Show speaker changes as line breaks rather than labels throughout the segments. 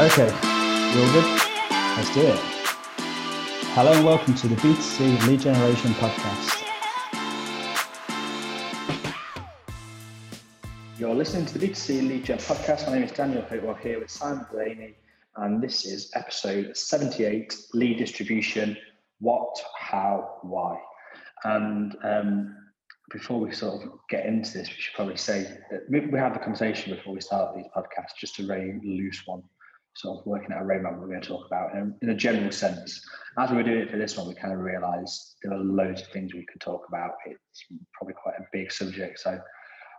Okay, you all good? Let's do it. Hello and welcome to the B2C Lead Generation Podcast. You're listening to the B2C Lead Gen Podcast. My name is Daniel Hopewell here with Simon Delaney, and this is episode 78 Lead Distribution What, How, Why. And um, before we sort of get into this, we should probably say that we have a conversation before we start these podcasts, just a very loose one, sort of working out a roadmap we're going to talk about in, in a general sense. As we were doing it for this one, we kind of realised there are loads of things we could talk about. It's probably quite a big subject, so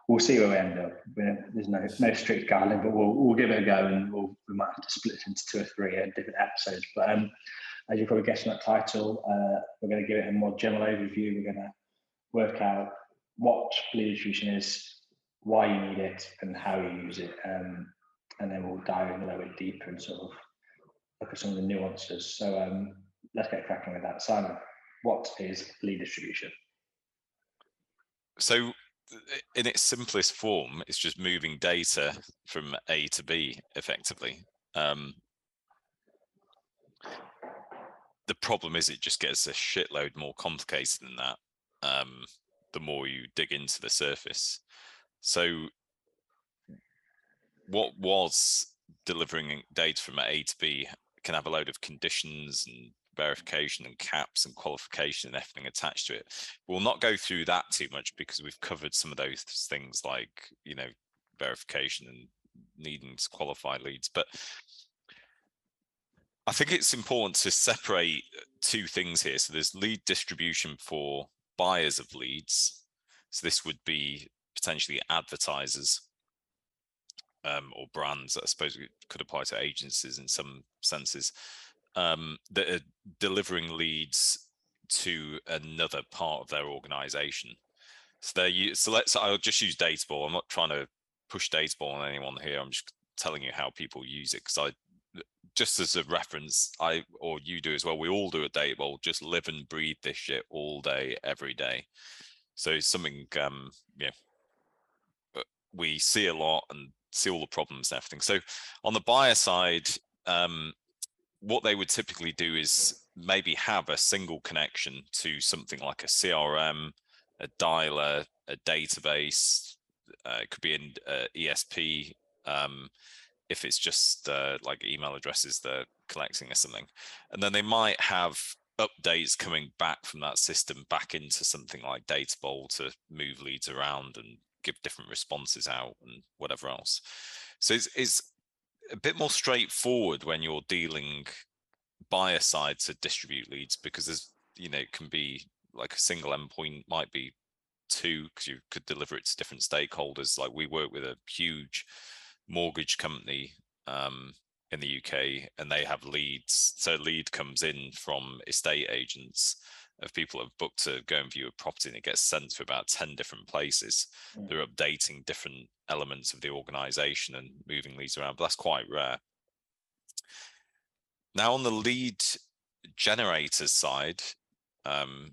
we'll see where we end up. There's no no strict guideline, but we'll we'll give it a go, and we'll, we might have to split it into two or three uh, different episodes. But um, as you're probably from that title, uh, we're going to give it a more general overview. We're going to work out what lead distribution is, why you need it, and how you use it. Um, and then we'll dive in a little bit deeper and sort of look at some of the nuances. So um, let's get cracking with that. Simon, what is lead distribution?
So, in its simplest form, it's just moving data from A to B effectively. Um, the problem is it just gets a shitload more complicated than that. Um, the more you dig into the surface. So, what was delivering data from A to B can have a load of conditions and verification and caps and qualification and everything attached to it. We'll not go through that too much because we've covered some of those things like, you know, verification and needing to qualify leads. But I think it's important to separate uh, two things here. So there's lead distribution for buyers of leads. So this would be potentially advertisers um, or brands. I suppose it could apply to agencies in some senses um, that are delivering leads to another part of their organization. So they so let's I'll just use Databowl. I'm not trying to push Databowl on anyone here. I'm just telling you how people use it because I just as a reference, I or you do as well. We all do a Databowl. Just live and breathe this shit all day, every day. So something, um, yeah, we see a lot and see all the problems and everything. So on the buyer side, um, what they would typically do is maybe have a single connection to something like a CRM, a dialer, a database. Uh, it could be an uh, ESP. Um, if it's just uh, like email addresses they're collecting or something. And then they might have updates coming back from that system back into something like Databowl to move leads around and give different responses out and whatever else. So it's, it's a bit more straightforward when you're dealing buyer side to distribute leads because there's you know it can be like a single endpoint might be two because you could deliver it to different stakeholders like we work with a huge mortgage company um, in the UK and they have leads. So lead comes in from estate agents of people that have booked to go and view a property and it gets sent to about 10 different places. Mm. They're updating different elements of the organization and moving leads around, but that's quite rare. Now on the lead generators side, um,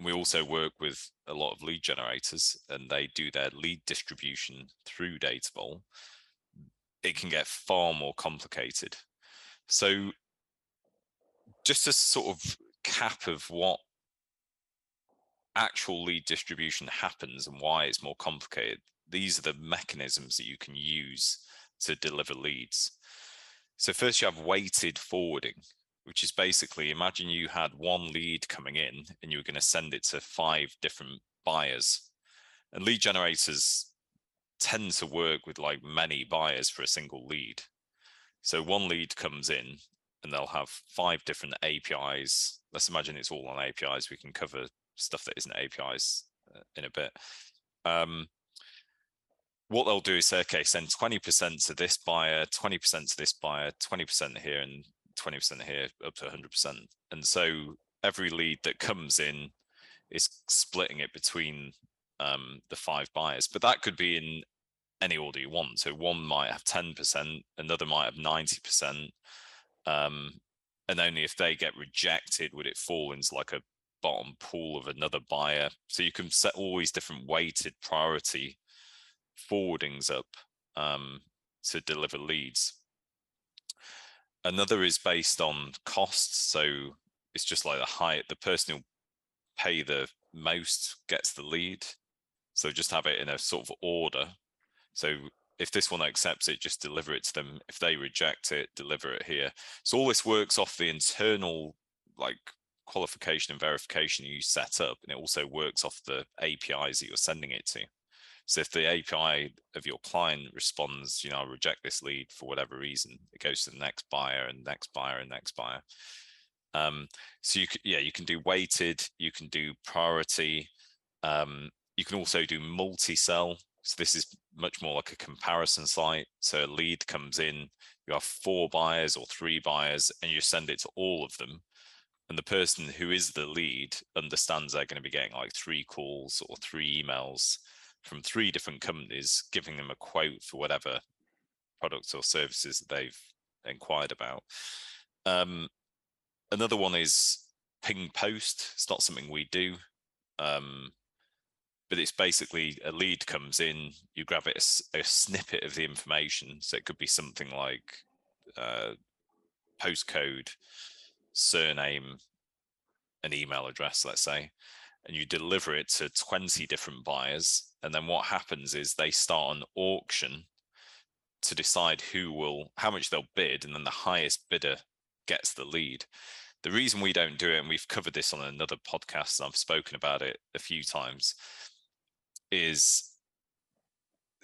we also work with a lot of lead generators and they do their lead distribution through Databowl it can get far more complicated. So, just a sort of cap of what actual lead distribution happens and why it's more complicated, these are the mechanisms that you can use to deliver leads. So, first, you have weighted forwarding, which is basically imagine you had one lead coming in and you were going to send it to five different buyers. And lead generators tend to work with like many buyers for a single lead. So one lead comes in and they'll have five different APIs. Let's imagine it's all on APIs. We can cover stuff that isn't APIs uh, in a bit. Um, what they'll do is say, okay, send 20% to this buyer, 20% to this buyer, 20% here, and 20% here, up to 100%. And so every lead that comes in is splitting it between um, the five buyers, but that could be in any order you want. So one might have 10%, another might have 90%. Um, and only if they get rejected would it fall into like a bottom pool of another buyer. So you can set all these different weighted priority forwardings up um, to deliver leads. another is based on costs. So it's just like the high, the person who pay the most gets the lead. So just have it in a sort of order. So if this one accepts it, just deliver it to them. If they reject it, deliver it here. So all this works off the internal like qualification and verification you set up, and it also works off the APIs that you're sending it to. So if the API of your client responds, you know, I reject this lead for whatever reason, it goes to the next buyer and next buyer and next buyer. Um, so you can, yeah, you can do weighted, you can do priority. Um, you can also do multi-sell. So this is much more like a comparison site. So a lead comes in, you have four buyers or three buyers, and you send it to all of them and the person who is the lead understands they're going to be getting like three calls or three emails from three different companies giving them a quote for whatever products or services that they've inquired about. Um, another one is ping post. It's not something we do um, but it's basically a lead comes in you grab it a, a, snippet of the information. So it could be something like uh, postcode surname, an email address, let's say, and you deliver it to 20 different buyers. And then what happens is they start an auction to decide who will, how much they'll bid, and then the highest bidder gets the lead. The reason we don't do it, and we've covered this on another podcast, and I've spoken about it a few times, is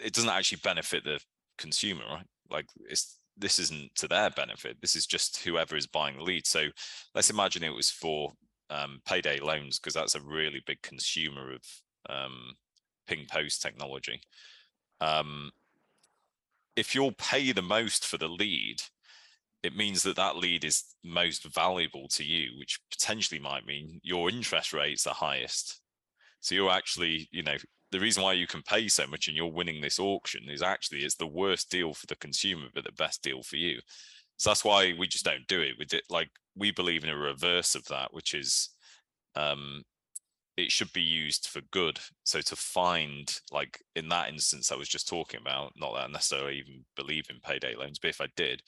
it doesn't actually benefit the consumer, right? Like it's this isn't to their benefit. This is just whoever is buying the lead. So let's imagine it was for um, payday loans because that's a really big consumer of um, ping post technology. Um, if you'll pay the most for the lead, it means that that lead is most valuable to you, which potentially might mean your interest rate's the highest. So you're actually, you know, the reason why you can pay so much and you're winning this auction is actually it's the worst deal for the consumer, but the best deal for you. So that's why we just don't do it. We did like we believe in a reverse of that, which is um it should be used for good. So to find like in that instance I was just talking about, not that I necessarily even believe in payday loans, but if I did,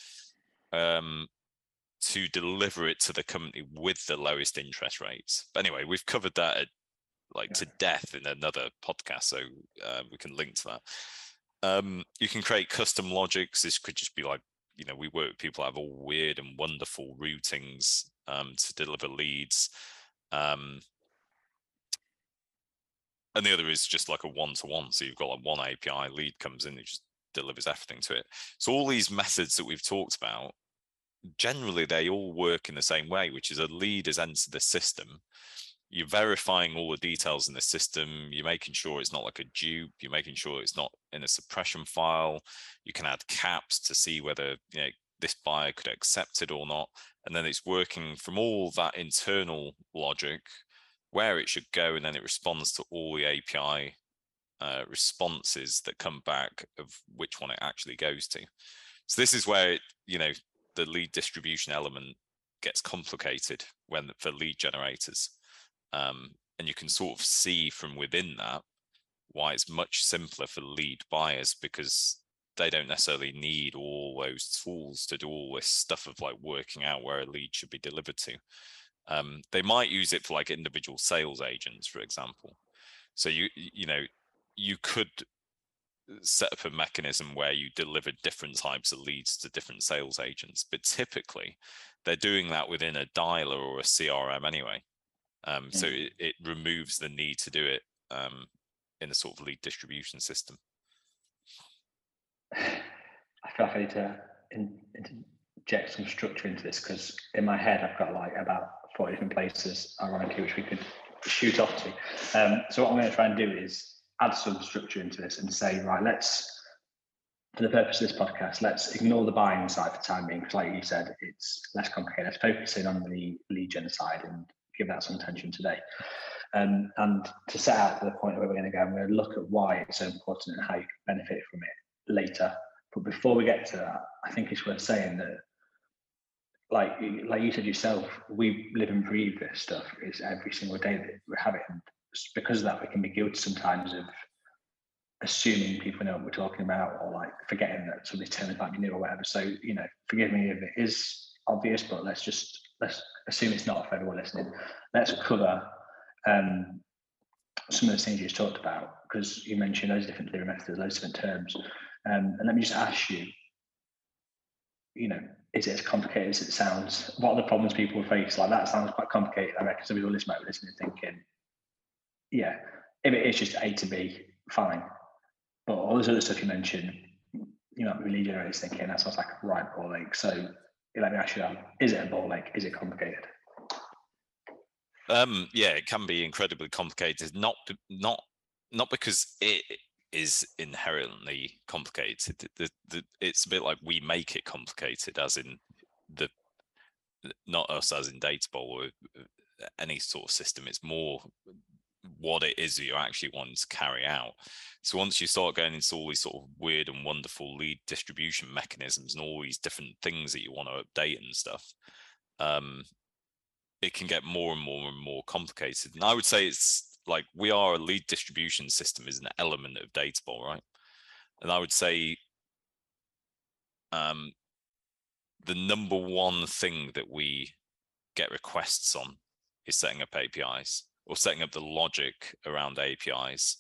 um to deliver it to the company with the lowest interest rates. But anyway, we've covered that at like yeah. to death in another podcast, so uh, we can link to that. Um, you can create custom logics. This could just be like you know we work with people have all weird and wonderful routings um, to deliver leads. Um, and the other is just like a one-to-one. So you've got like one API lead comes in, it just delivers everything to it. So all these methods that we've talked about, generally they all work in the same way, which is a lead has entered the system you're verifying all the details in the system you're making sure it's not like a dupe you're making sure it's not in a suppression file. You can add caps to see whether you know this buyer could accept it or not and then it's working from all that internal logic where it should go and then it responds to all the api uh, responses that come back of which one it actually goes to. So this is where it, you know the lead distribution element gets complicated when for lead generators um, and you can sort of see from within that why it's much simpler for lead buyers because they don't necessarily need all those tools to do all this stuff of like working out where a lead should be delivered to. Um, they might use it for like individual sales agents, for example. So you you know you could set up a mechanism where you deliver different types of leads to different sales agents, but typically they're doing that within a dialer or a CRM anyway. Um, so mm. it, it, removes the need to do it um, in a sort of lead distribution system.
I feel like I need to in, inject some structure into this because in my head I've got like about 40 different places ironically which we could shoot off to. Um, so what I'm going to try and do is add some structure into this and say, right, let's for the purpose of this podcast, let's ignore the buying side for the time being, because like you said, it's less complicated. Let's focus in on the lead gen side and give that some attention today. Um, and to set out the point where we're going to go, I'm going to look at why it's so important and how you can benefit from it later. But before we get to that, I think it's worth saying that, like like you said yourself, we live and breathe this stuff. It's every single day that we have it, and because of that, we can be guilty sometimes of assuming people know what we're talking about, or like forgetting that somebody's telling about me new or whatever. So you know, forgive me if it is obvious, but let's just let's assume it's not for everyone listening. Let's cover um, some of the things you just talked about because you mentioned those different delivery methods, those different terms. Um, and let me just ask you, you know, is it as complicated as it sounds? What are the problems people face? Like that sounds quite complicated. I reckon some people listening might be listening thinking, yeah, if it is just A to B, fine. But all this other stuff you mentioned, you might be lead generators thinking that sounds like a right ball lake. So let me ask you that: Is it a ball lake? Is it complicated?
Um, yeah, it can be incredibly complicated. Not not not because it is inherently complicated. The, the, it's a bit like we make it complicated, as in the not us as in Databowl or uh, any sort of system. It's more what it is that you're actually want to carry out. So once you start going into all these sort of weird and wonderful lead distribution mechanisms and all these different things that you want to update and stuff, um, it can get more and more and more complicated. And I would say it's like we are a lead distribution system is an element of Databowl, right? And I would say um, the number one thing that we get requests on is setting up APIs or setting up the logic around APIs.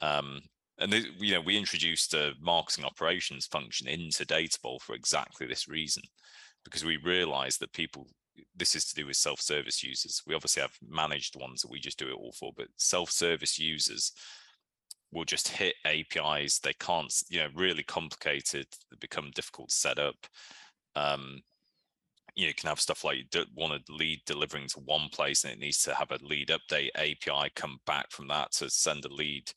Um, and you know, we introduced a marketing operations function into Databowl for exactly this reason, because we realized that people this is to do with self-service users. We obviously have managed ones that we just do it all for, but self-service users will just hit APIs. They can't, you know, really complicated. Become difficult to set up. Um, you, know, you can have stuff like you want a lead delivering to one place and it needs to have a lead update API come back from that to send a lead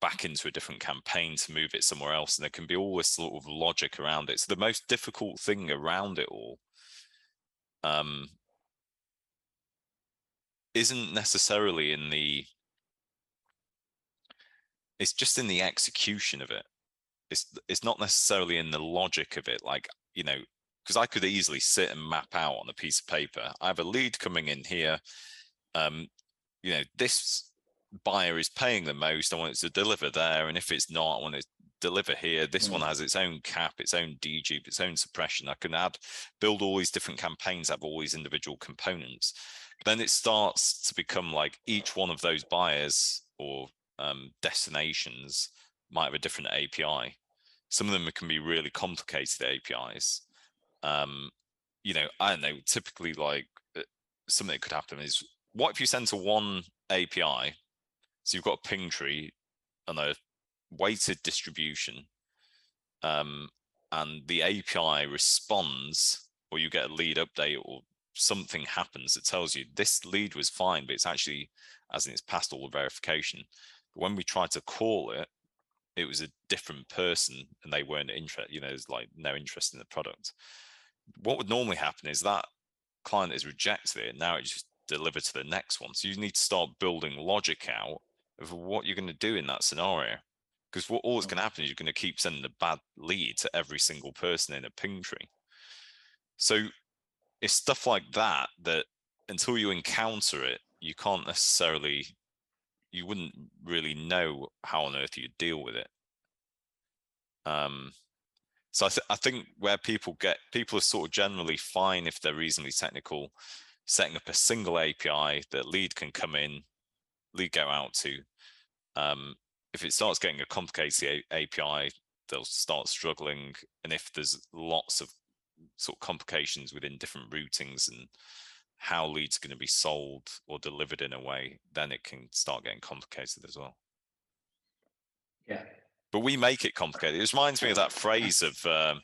back into a different campaign to move it somewhere else. And there can be all this sort of logic around it. So the most difficult thing around it all um, isn't necessarily in the it's just in the execution of it it's it's not necessarily in the logic of it like you know because i could easily sit and map out on a piece of paper i have a lead coming in here um you know this buyer is paying the most i want it to deliver there and if it's not i want it deliver here. This mm. one has its own cap, its own dedupe, its own suppression. I can add, build all these different campaigns, have all these individual components. Then it starts to become like each one of those buyers or um, destinations might have a different API. Some of them can be really complicated APIs. Um, you know, I don't know, typically like uh, something that could happen is what if you send to one API? So you've got a ping tree and a weighted distribution um, and the API responds or you get a lead update or something happens that tells you this lead was fine, but it's actually, as in it's passed all the verification. But when we tried to call it, it was a different person and they weren't interested, you know, there's like no interest in the product. What would normally happen is that client is rejected it. Now it's just delivered to the next one. So you need to start building logic out of what you're going to do in that scenario because what always going to happen is you're going to keep sending a bad lead to every single person in a ping tree. So it's stuff like that that until you encounter it, you can't necessarily, you wouldn't really know how on earth you deal with it. Um, so I, th- I think where people get people are sort of generally fine if they're reasonably technical, setting up a single API that lead can come in, lead go out to, um, if it starts getting a complicated API, they'll start struggling. And if there's lots of sort of complications within different routings and how leads are going to be sold or delivered in a way, then it can start getting complicated as well.
Yeah.
But we make it complicated. It reminds me of that phrase of um,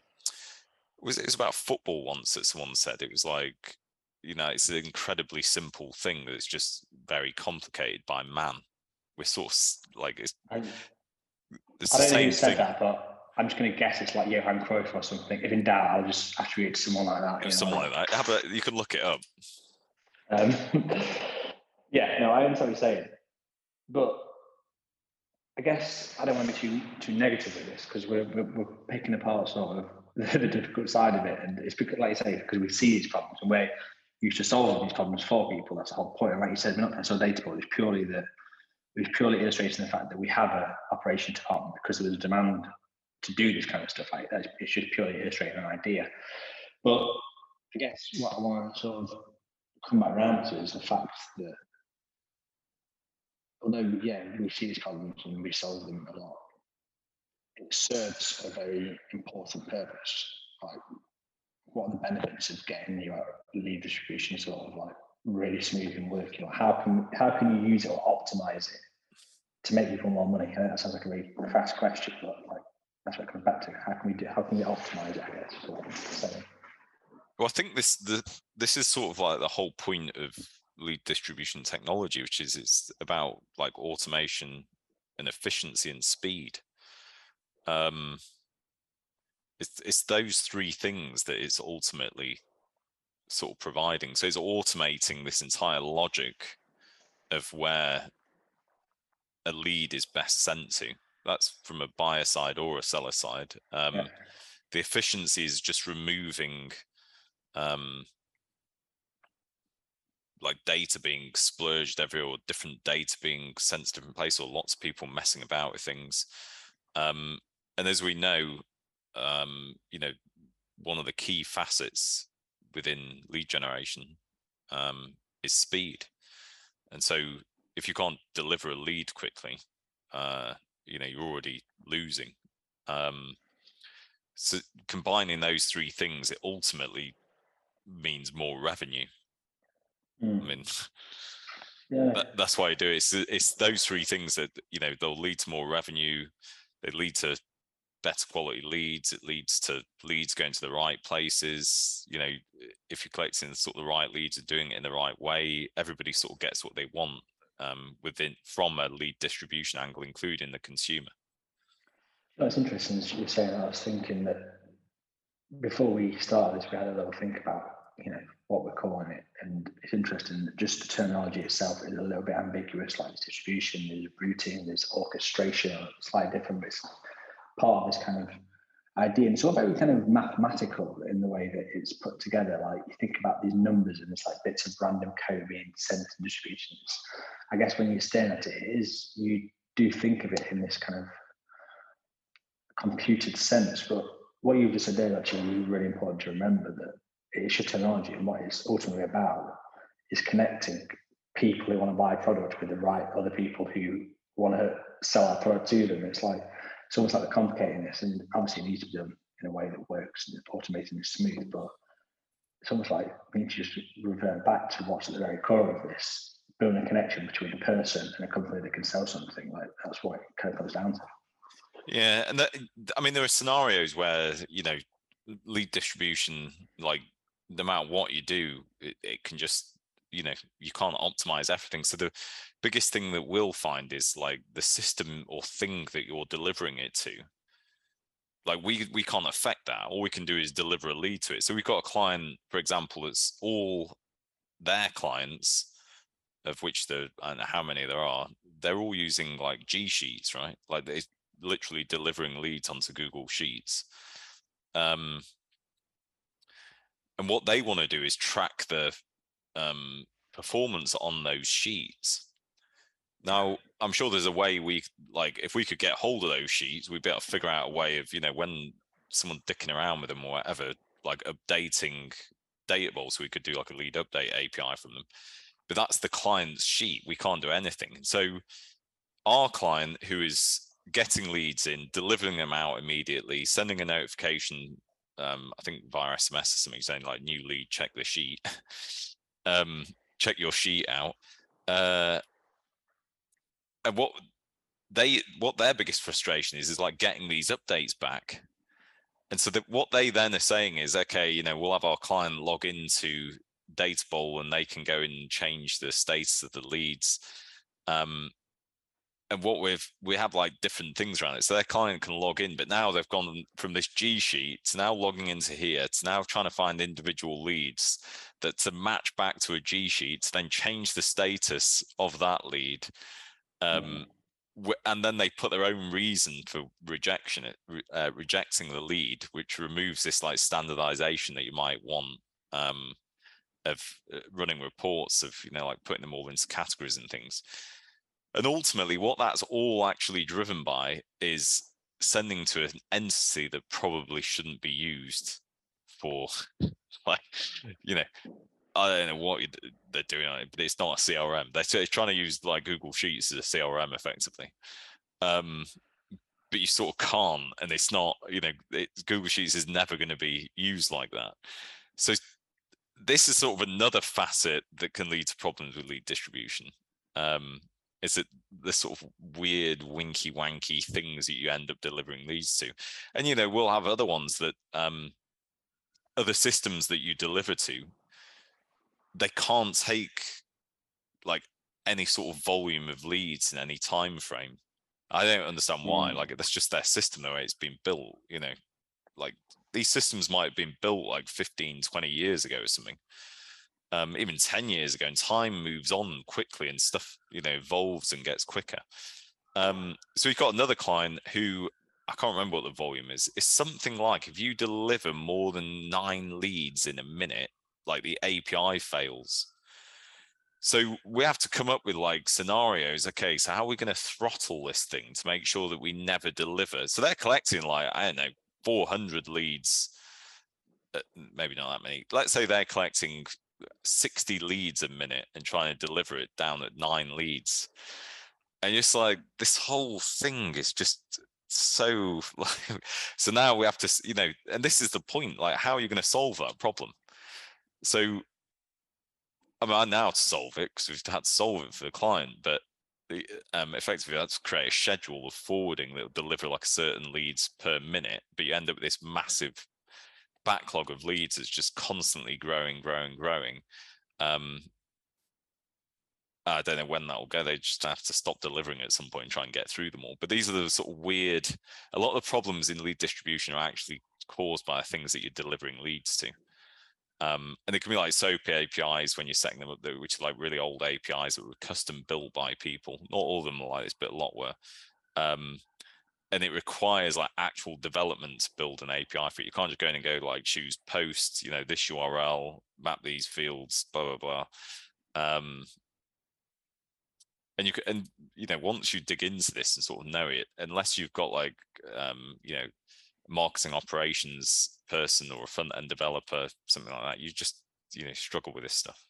was it was about football once that someone said it was like you know it's an incredibly simple thing that's just very complicated by man we're sort of like it's,
I, it's I don't know who said thing. that, but I'm just going to guess it's like Johan Cruyff or something. If in doubt, I'll just attribute it to someone like that.
Someone like that. How about you can look it up?
Um, yeah, no, I understand what you're saying, but I guess I don't want to be too too negative with this because we're, we're, we're picking apart sort of the difficult side of it, and it's because, like you say, because we see these problems and we're used to solving these problems for people. That's the whole point. And like you said, we're not so Databowl. It's purely the was purely illustrating the fact that we have a operation department because there was demand to do this kind of stuff like that. It's just purely illustrating an idea. But I guess what I want to sort of come back around to is the fact that although yeah, we see these problems and we solve them a lot, it serves a very important purpose. Like what are the benefits of getting your lead distribution sort of like really smooth and working? Or how can how can you use it or optimize it to make people more money? I that sounds like a really fast question, but like that's what it comes back to. How can we do how can we optimize it, I guess?
Well, I think this the this is sort of like the whole point of lead distribution technology, which is it's about like automation and efficiency and speed. Um, it's it's those three things that it's ultimately sort of providing. So it's automating this entire logic of where a lead is best sent to. That's from a buyer side or a seller side. Um, yeah. The efficiency is just removing um, like data being splurged every or different data being sent to different places or lots of people messing about with things. Um, and as we know, um, you know, one of the key facets within lead generation um, is speed. And so if you can't deliver a lead quickly, uh, you know, you're already losing. Um, so combining those three things, it ultimately means more revenue. Mm. I mean, yeah. that, that's why I do it. It's, it's those three things that, you know, they'll lead to more revenue. They lead to better quality leads. It leads to leads going to the right places. You know, if you're collecting sort of the right leads and doing it in the right way, everybody sort of gets what they want um, within from a lead distribution angle, including the consumer.
That's interesting. You're saying. I was thinking that before we started this, we had a little think about you know what we're calling it, and it's interesting that just the terminology itself is a little bit ambiguous. Like distribution, there's routing, there's orchestration, slightly different, but it's part of this kind of idea. And it's all very kind of mathematical in the way that it's put together. Like you think about these numbers and it's like bits of random code being sent to distributions. I guess when you're staring at it, it is you do think of it in this kind of computed sense. But what you've just said there actually is really important to remember that it's your technology and what it's ultimately about is connecting people who want to buy a product with the right other people who want to sell our product to them. It's like it's almost like they're complicating this, and obviously it needs to be done in a way that works and automating is smooth. But it's almost like we need to just revert back to what's at the very core of this, building a connection between a person and a company that can sell something. Like that's what it kind of comes down to.
Yeah, and that, I mean, there are scenarios where you know lead distribution, like no matter what you do, it, it can just you know you can't optimize everything. So the biggest thing that we'll find is like the system or thing that you're delivering it to. Like we we can't affect that. All we can do is deliver a lead to it. So we've got a client for example that's all their clients of which don't know how many there are they're all using like g sheets right? Like they're literally delivering leads onto google sheets. Um and what they want to do is track the um, performance on those sheets. Now, I'm sure there's a way we like if we could get hold of those sheets, we'd be able to figure out a way of you know when someone dicking around with them or whatever, like updating data balls, so we could do like a lead update API from them. But that's the client's sheet. We can't do anything. So our client who is getting leads in, delivering them out immediately, sending a notification, um, I think via SMS or something saying like new lead, check the sheet. um, check your sheet out. Uh, and what they what their biggest frustration is is like getting these updates back. And so what they then are saying is, okay, you know, we'll have our client log into Databowl and they can go and change the status of the leads. Um, and what we've we have like different things around it so their client can log in but now they've gone from this g sheet to now logging into here to now trying to find individual leads that to match back to a g sheet to then change the status of that lead um, mm. and then they put their own reason for rejection uh, rejecting the lead which removes this like standardization that you might want um, of uh, running reports of you know like putting them all into categories and things and ultimately, what that's all actually driven by is sending to an entity that probably shouldn't be used for like, you know, I don't know what they're doing, but it's not a CRM. They're trying to use like Google Sheets as a CRM effectively. Um, but you sort of can't, and it's not, you know, it, Google Sheets is never going to be used like that. So this is sort of another facet that can lead to problems with lead distribution. Um, is it the sort of weird winky wanky things that you end up delivering these to? And you know we'll have other ones that um other systems that you deliver to they can't take like any sort of volume of leads in any time frame i don't understand why mm. like that's just their system the way it's been built you know? Like these systems might have been built like 15 20 years ago or something um, even 10 years ago and time moves on quickly and stuff you know evolves and gets quicker. Um, so we've got another client who i can't remember what the volume is it's something like if you deliver more than nine leads in a minute like the api fails. So we have to come up with like scenarios okay so how are we going to throttle this thing to make sure that we never deliver? So they're collecting like i don't know 400 leads uh, maybe not that many. Let's say they're collecting 60 leads a minute and trying to deliver it down at nine leads. And it's like this whole thing is just so like so now we have to you know and this is the point like how are you going to solve that problem so i mean i now to solve it because we've had to solve it for the client but the, um, effectively that's create a schedule of forwarding that will deliver like certain leads per minute but you end up with this massive backlog of leads is just constantly growing, growing, growing. Um, I don't know when that will go. They just have to stop delivering at some point and try and get through them all. But these are the sort of weird. A lot of the problems in lead distribution are actually caused by things that you're delivering leads to. Um, and it can be like SOAP APIs when you're setting them up, which are like really old APIs that were custom built by people. Not all of them are like this, but a lot were. Um, and it requires like actual development to build an API for it. You can't just go in and go like choose post, you know, this URL, map these fields, blah blah blah. Um, and you can, and you know, once you dig into this and sort of know it, unless you've got like, um, you know, marketing operations person or a front end developer, something like that, you just you know struggle with this stuff.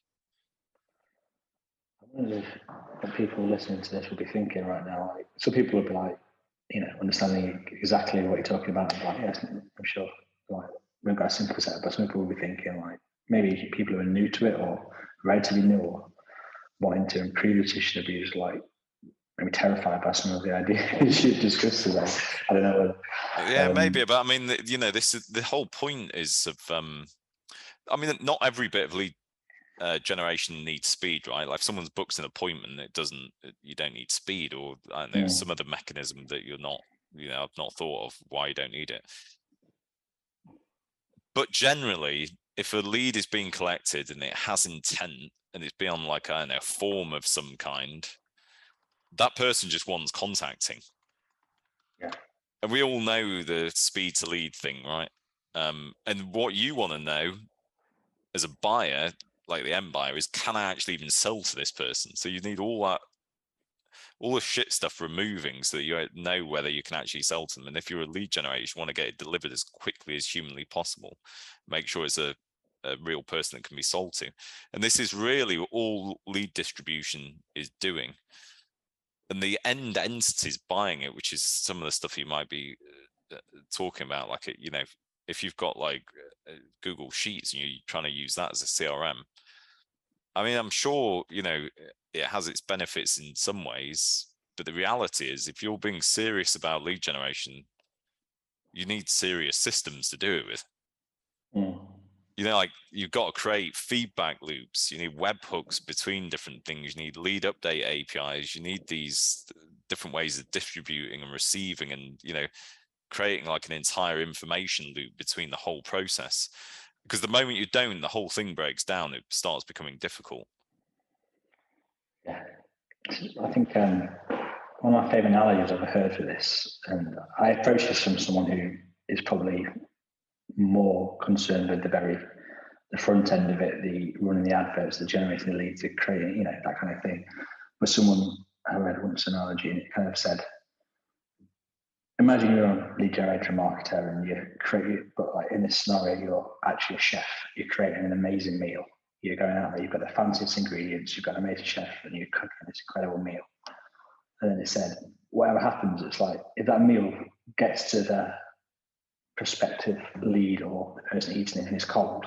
I wonder if people listening to this will be thinking right now. Like, some people will be like, you know, understanding exactly what you're talking about. Like, yes, I'm sure like we've got a simple set, but some people will be thinking like maybe people who are new to it or relatively new or wanting to improve tissue abuse, like maybe terrified by some of the ideas you've discussed today. I don't know.
yeah, um, maybe, but I mean, you know, this is the whole point is of. um I mean, not every bit of lead uh, generation needs speed, right? Like if someone's books an appointment, it doesn't. You don't need speed, or I don't know, mm. some other mechanism that you're not, you know, I've not thought of why you don't need it. But generally, if a lead is being collected and it has intent and it's beyond like I don't know, form of some kind, that person just wants contacting.
Yeah.
And we all know the speed to lead thing, right? Um, and what you want to know as a buyer like the end buyer is can I actually even sell to this person? So you need all that all the shit stuff removing so that you know whether you can actually sell to them. And if you're a lead generator, you want to get it delivered as quickly as humanly possible. Make sure it's a, a real person that can be sold to. And this is really all lead distribution is doing. And the end entities buying it, which is some of the stuff you might be uh, talking about, like you know, if you've got like uh, Google Sheets and you're trying to use that as a CRM, I mean, I'm sure, you know, it has its benefits in some ways, but the reality is if you're being serious about lead generation, you need serious systems to do it with. Mm. You know, like you've got to create feedback loops. You need webhooks between different things. You need lead update APIs. You need these different ways of distributing and receiving and, you know, creating like an entire information loop between the whole process because the moment you don't, the whole thing breaks down. It starts becoming difficult.
Yeah, I think um, one of my favorite analogies I've heard for this, and I approach this from someone who is probably more concerned with the very the front end of it, the running the adverts, the generating the leads, the creating, you know, that kind of thing. But someone I read once an analogy and it kind of said imagine you're a lead generator marketer and you create, but like in this scenario, you're actually a chef. You're creating an amazing meal. You're going out there, you've got the fanciest ingredients, you've got an amazing chef, and you're cooking this incredible meal. And then it said, whatever happens, it's like if that meal gets to the prospective lead or the person eating it and it's cold,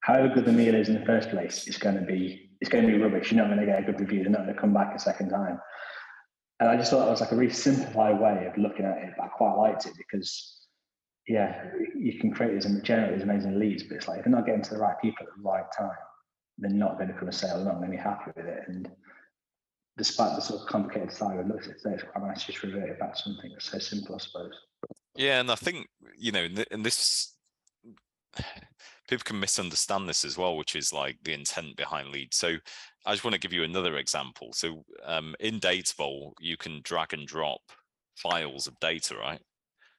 however good the meal is in the first place, it's going to be it's going to be rubbish. You're not going to get a good review. They're not going to come back a second time. And I just thought that was like a really simplified way of looking at it, but I quite liked it because, yeah, you can create these and generate these amazing leads, but it's like if you're not getting to the right people at the right time, they're not going to come a sale. They're not going to be happy with it. And despite the sort of complicated side of looks at it, it's quite nice just revert it back to something that's so simple, I suppose.
Yeah, and I think you know, in this, people can misunderstand this as well, which is like the intent behind leads. So I just want to give you another example. So um, in Databowl, you can drag and drop files of data, right?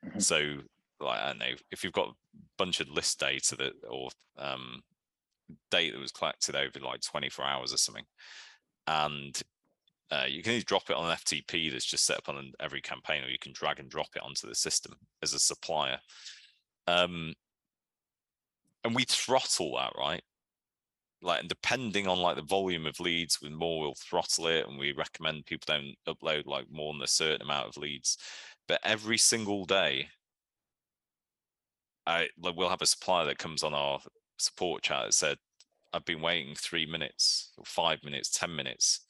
Mm-hmm. So like I don't know if you've got a bunch of list data that or um, data that was collected over like 24 hours or something, and uh, you can either drop it on an FTP that's just set up on every campaign, or you can drag and drop it onto the system as a supplier. Um, and we throttle that, right? Like, and depending on like the volume of leads, with more we'll throttle it, and we recommend people don't upload like more than a certain amount of leads. But every single day, I like we'll have a supplier that comes on our support chat that said, "I've been waiting three minutes, or five minutes, ten minutes."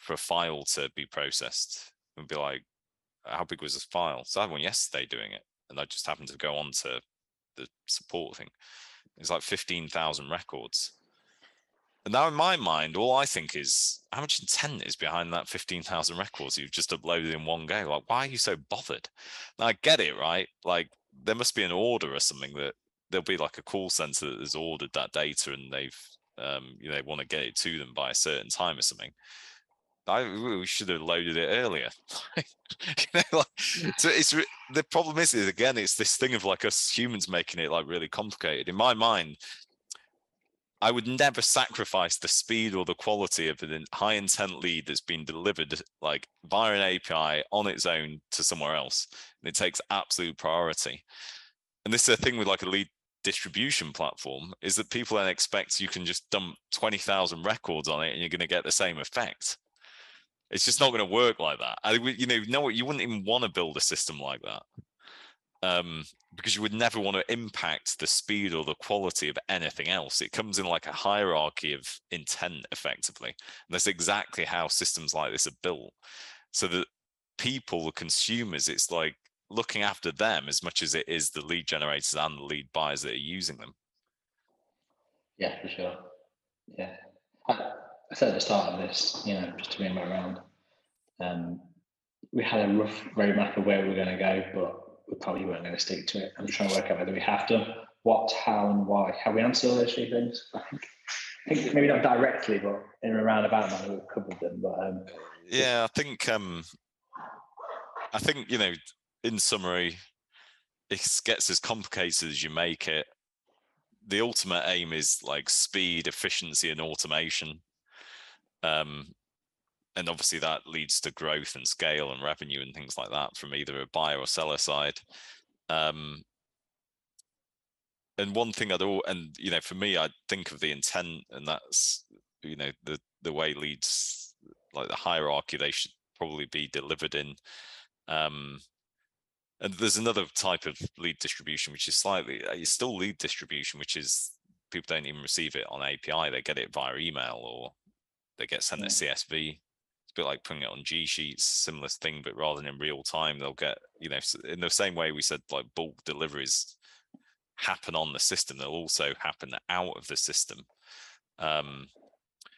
for a file to be processed and be like, how big was this file? So I had one yesterday doing it, and I just happened to go on to the support thing. It's like 15,000 records. And now in my mind, all I think is how much intent is behind that 15,000 records you've just uploaded in one go? Like, why are you so bothered? Now I get it, right? Like there must be an order or something that there'll be like a call center that has ordered that data and they've, um, you know, want to get it to them by a certain time or something. I we should have loaded it earlier. you know, like, so it's the problem is, is again, it's this thing of like us humans making it like really complicated. In my mind, I would never sacrifice the speed or the quality of a high intent lead that's been delivered like via an API on its own to somewhere else. And it takes absolute priority. And this is a thing with like a lead distribution platform is that people then expect you can just dump 20,000 records on it and you're going to get the same effect. It's just not going to work like that. I, you know, no, you wouldn't even want to build a system like that, um, because you would never want to impact the speed or the quality of anything else. It comes in like a hierarchy of intent, effectively, and that's exactly how systems like this are built. So that people, the consumers, it's like looking after them as much as it is the lead generators and the lead buyers that are using them.
Yeah, for sure. Yeah. I said at the start of this, you know, just to bring back around, um, we had a rough roadmap of where we were going to go, but we probably weren't going to stick to it. I'm trying to work out whether we have to, what, how, and why. Have we answered all those three things? I think, I think maybe not directly, but in a roundabout manner, we've covered them. But um,
yeah, I think um, I think you know, in summary, it gets as complicated as you make it. The ultimate aim is like speed, efficiency, and automation. Um, and obviously that leads to growth and scale and revenue and things like that from either a buyer or seller side. Um, and one thing I'd all, and you know, for me, I think of the intent, and that's you know the the way leads like the hierarchy they should probably be delivered in. Um, and there's another type of lead distribution which is slightly uh, it's still lead distribution, which is people don't even receive it on API; they get it via email or they get sent yeah. a CSV. It's a bit like putting it on G sheets, similar thing, but rather than in real time, they'll get, you know, in the same way we said like bulk deliveries happen on the system, they'll also happen out of the system. Um,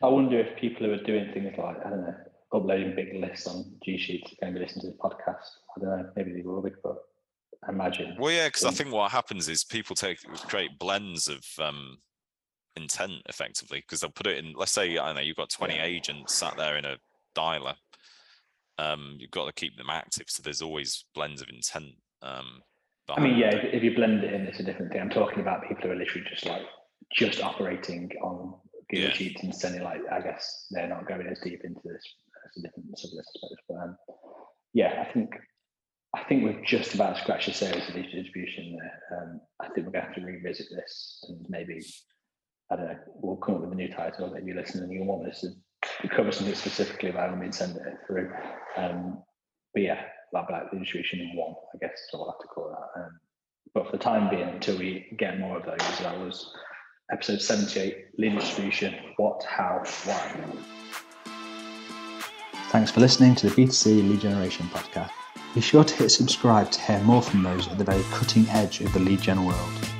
I wonder if people who are doing things like, I don't know, uploading big lists on G Sheets are going to be listening to the podcast. I don't know, maybe they will be, but I imagine.
Well, yeah, because I think what happens is people take create blends of um, intent effectively because they'll put it in let's say i don't know you've got 20 agents sat there in a dialer um you've got to keep them active so there's always blends of intent um
i mean yeah if, if, you blend it in it's a different thing i'm talking about people who are literally just like just operating on google yeah. sheets and sending like i guess they're not going as deep into this it's a different subject i suppose but um, yeah i think I think we've just about scratched the surface of distribution there. Um, I think we're going to have to revisit this and maybe, I don't know, we'll come up with a new title. Maybe listen and you want us to cover something specifically about me and send it through. Um, but yeah, that black distribution in one, I guess is what I'll have to call that. Um, but for the time being, until we get more of those, that was episode 78 lead distribution what, how, why. Thanks for listening to the B2C Lead Generation podcast. Be sure to hit subscribe to hear more from those at the very cutting edge of the lead gen world.